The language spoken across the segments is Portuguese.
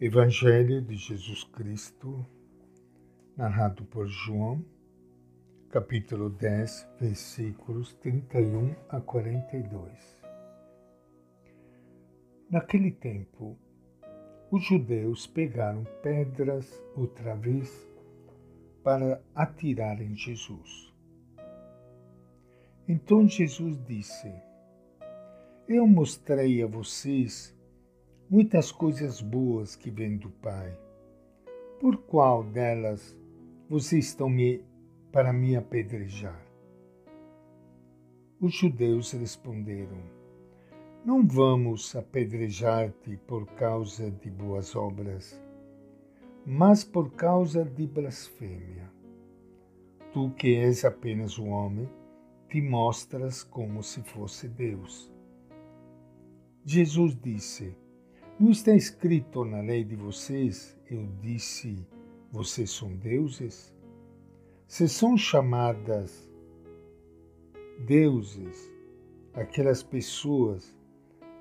Evangelho de Jesus Cristo, narrado por João, capítulo 10, versículos 31 a 42. Naquele tempo, os judeus pegaram pedras outra vez para atirar em Jesus. Então Jesus disse: Eu mostrei a vocês muitas coisas boas que vêm do Pai. Por qual delas vocês estão me, para me apedrejar? Os judeus responderam: Não vamos apedrejar-te por causa de boas obras, mas por causa de blasfêmia. Tu que és apenas um homem, te mostras como se fosse Deus. Jesus disse: não está escrito na lei de vocês, eu disse, vocês são deuses? Se são chamadas deuses aquelas pessoas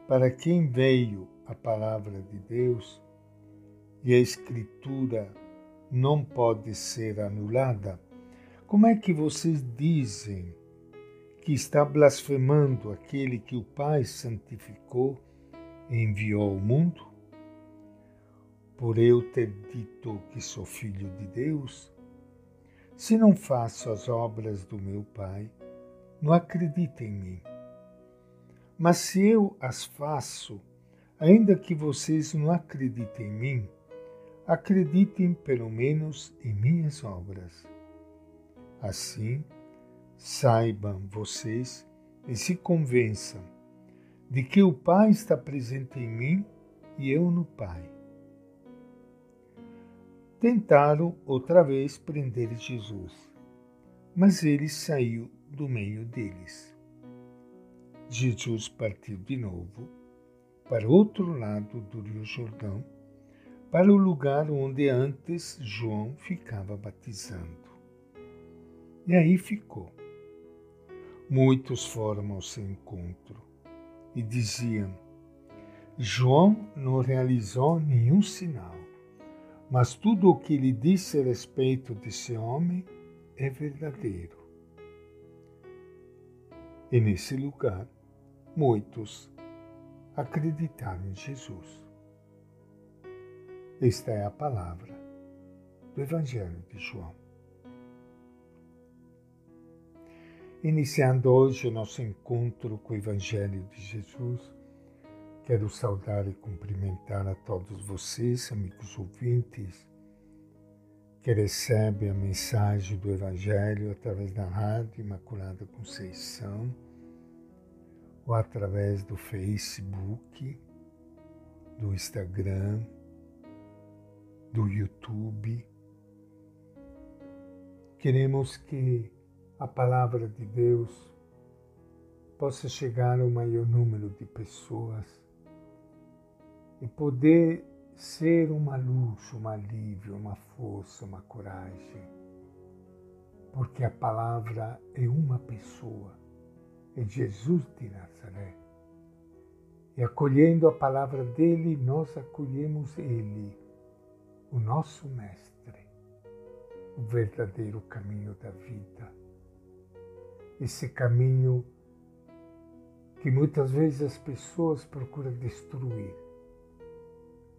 para quem veio a palavra de Deus e a Escritura não pode ser anulada, como é que vocês dizem que está blasfemando aquele que o Pai santificou? Enviou ao mundo? Por eu ter dito que sou filho de Deus? Se não faço as obras do meu Pai, não acredite em mim. Mas se eu as faço, ainda que vocês não acreditem em mim, acreditem pelo menos em minhas obras. Assim, saibam vocês e se convençam de que o Pai está presente em mim e eu no Pai. Tentaram outra vez prender Jesus, mas ele saiu do meio deles. Jesus partiu de novo para outro lado do Rio Jordão, para o lugar onde antes João ficava batizando. E aí ficou. Muitos foram ao seu encontro e diziam: João não realizou nenhum sinal, mas tudo o que lhe disse a respeito desse homem é verdadeiro. E nesse lugar, muitos acreditaram em Jesus. Esta é a palavra do Evangelho de João. Iniciando hoje o nosso encontro com o Evangelho de Jesus, quero saudar e cumprimentar a todos vocês, amigos ouvintes, que recebem a mensagem do Evangelho através da Rádio Imaculada Conceição ou através do Facebook, do Instagram, do YouTube. Queremos que a palavra de Deus possa chegar ao maior número de pessoas e poder ser uma luz, um alívio, uma força, uma coragem. Porque a palavra é uma pessoa, é Jesus de Nazaré. E acolhendo a palavra dele, nós acolhemos ele, o nosso Mestre, o verdadeiro caminho da vida esse caminho que muitas vezes as pessoas procuram destruir.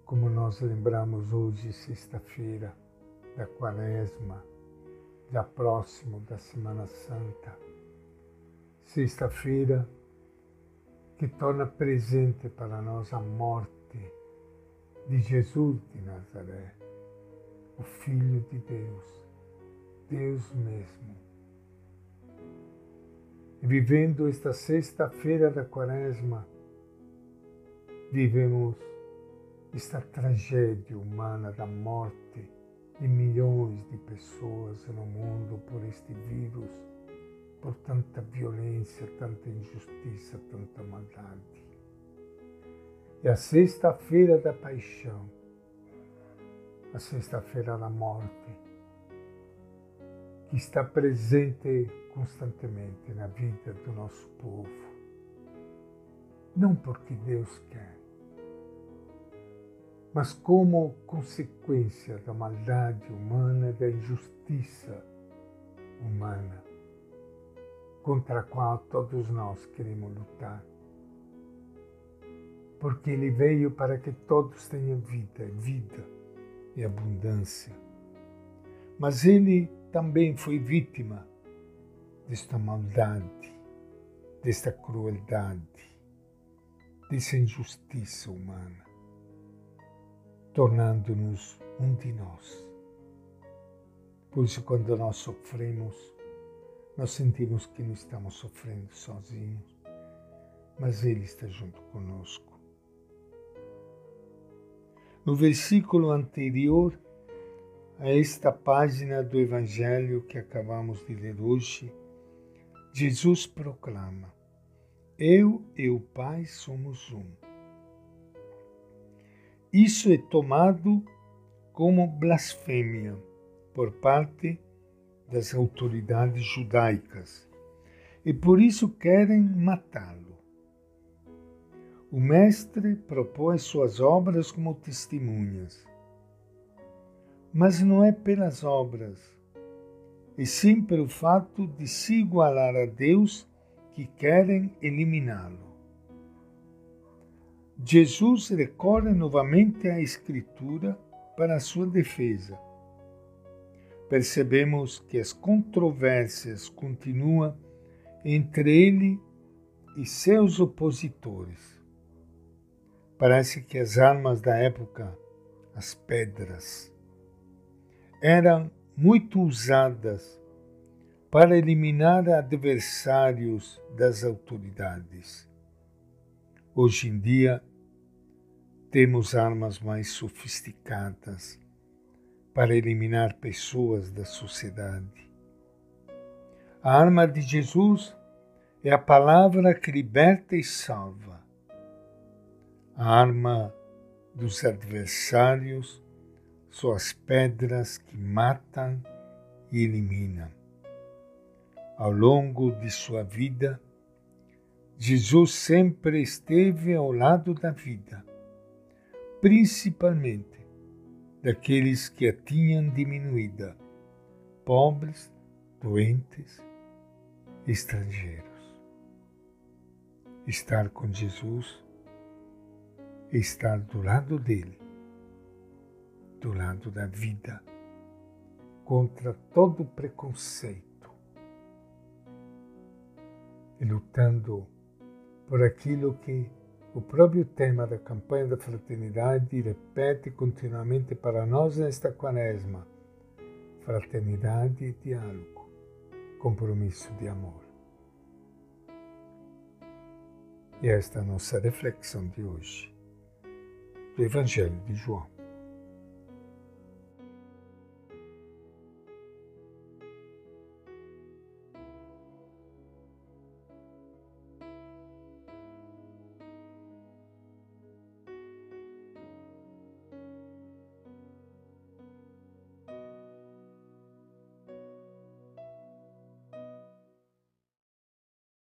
Como nós lembramos hoje, sexta-feira da Quaresma, já próximo da Semana Santa. Sexta-feira que torna presente para nós a morte de Jesus de Nazaré, o Filho de Deus, Deus mesmo vivendo esta sexta-feira da Quaresma, vivemos esta tragédia humana da morte de milhões de pessoas no mundo por este vírus, por tanta violência, tanta injustiça, tanta maldade. E a sexta-feira da paixão, a sexta-feira da morte, está presente constantemente na vida do nosso povo. Não porque Deus quer, mas como consequência da maldade humana da injustiça humana contra a qual todos nós queremos lutar. Porque Ele veio para que todos tenham vida, vida e abundância. Mas Ele também foi vítima desta maldade, desta crueldade, dessa injustiça humana tornando-nos um de nós. Por isso, quando nós sofremos, nós sentimos que não estamos sofrendo sozinhos, mas Ele está junto conosco. No versículo anterior a esta página do Evangelho que acabamos de ler hoje, Jesus proclama: Eu e o Pai somos um. Isso é tomado como blasfêmia por parte das autoridades judaicas e por isso querem matá-lo. O Mestre propõe suas obras como testemunhas, mas não é pelas obras, e sim pelo fato de se igualar a Deus que querem eliminá-lo. Jesus recorre novamente à Escritura para sua defesa. Percebemos que as controvérsias continuam entre ele e seus opositores. Parece que as armas da época, as pedras, eram muito usadas para eliminar adversários das autoridades. Hoje em dia, temos armas mais sofisticadas para eliminar pessoas da sociedade. A arma de Jesus é a palavra que liberta e salva. A arma dos adversários são as pedras que matam e eliminam. Ao longo de sua vida, Jesus sempre esteve ao lado da vida, principalmente daqueles que a tinham diminuída, pobres, doentes, estrangeiros. Estar com Jesus é estar do lado dele, do lado da vida, contra todo preconceito e lutando por aquilo que o próprio tema da campanha da fraternidade repete continuamente para nós nesta quaresma: fraternidade e diálogo, compromisso de amor. E esta é a nossa reflexão de hoje, do Evangelho de João.